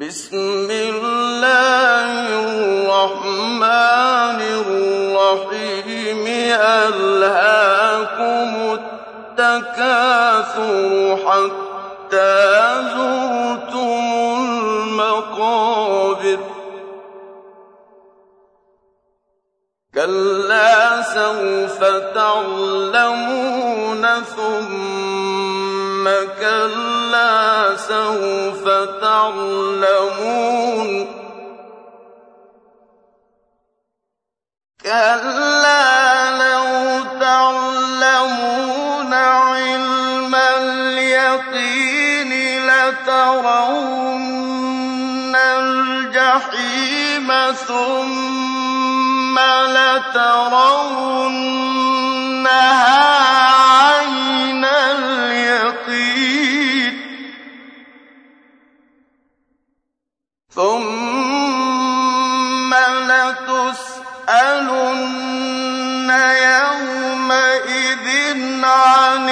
بِسْمِ اللَّهِ الرَّحْمَٰنِ الرَّحِيمِ. أَلْهَاكُمُ التَّكَاثُرُ حَتَّىٰ زُرْتُمُ الْمَقَابِرَ. كَلَّا سَوْفَ تَعْلَمُونَ ثُمَّ كَلَّا سَوْفَ تَعْلَمُونَ. كَلَّا لَوْ تَعْلَمُونَ عِلْمَ الْيَقِينِ لَتَرَوُنَّ الْجَحِيمَ ثُمَّ لَتَرَوُنَّهَا ثُمَّ لَتُسْأَلُنَّ يَوْمَئِذٍ عَنِ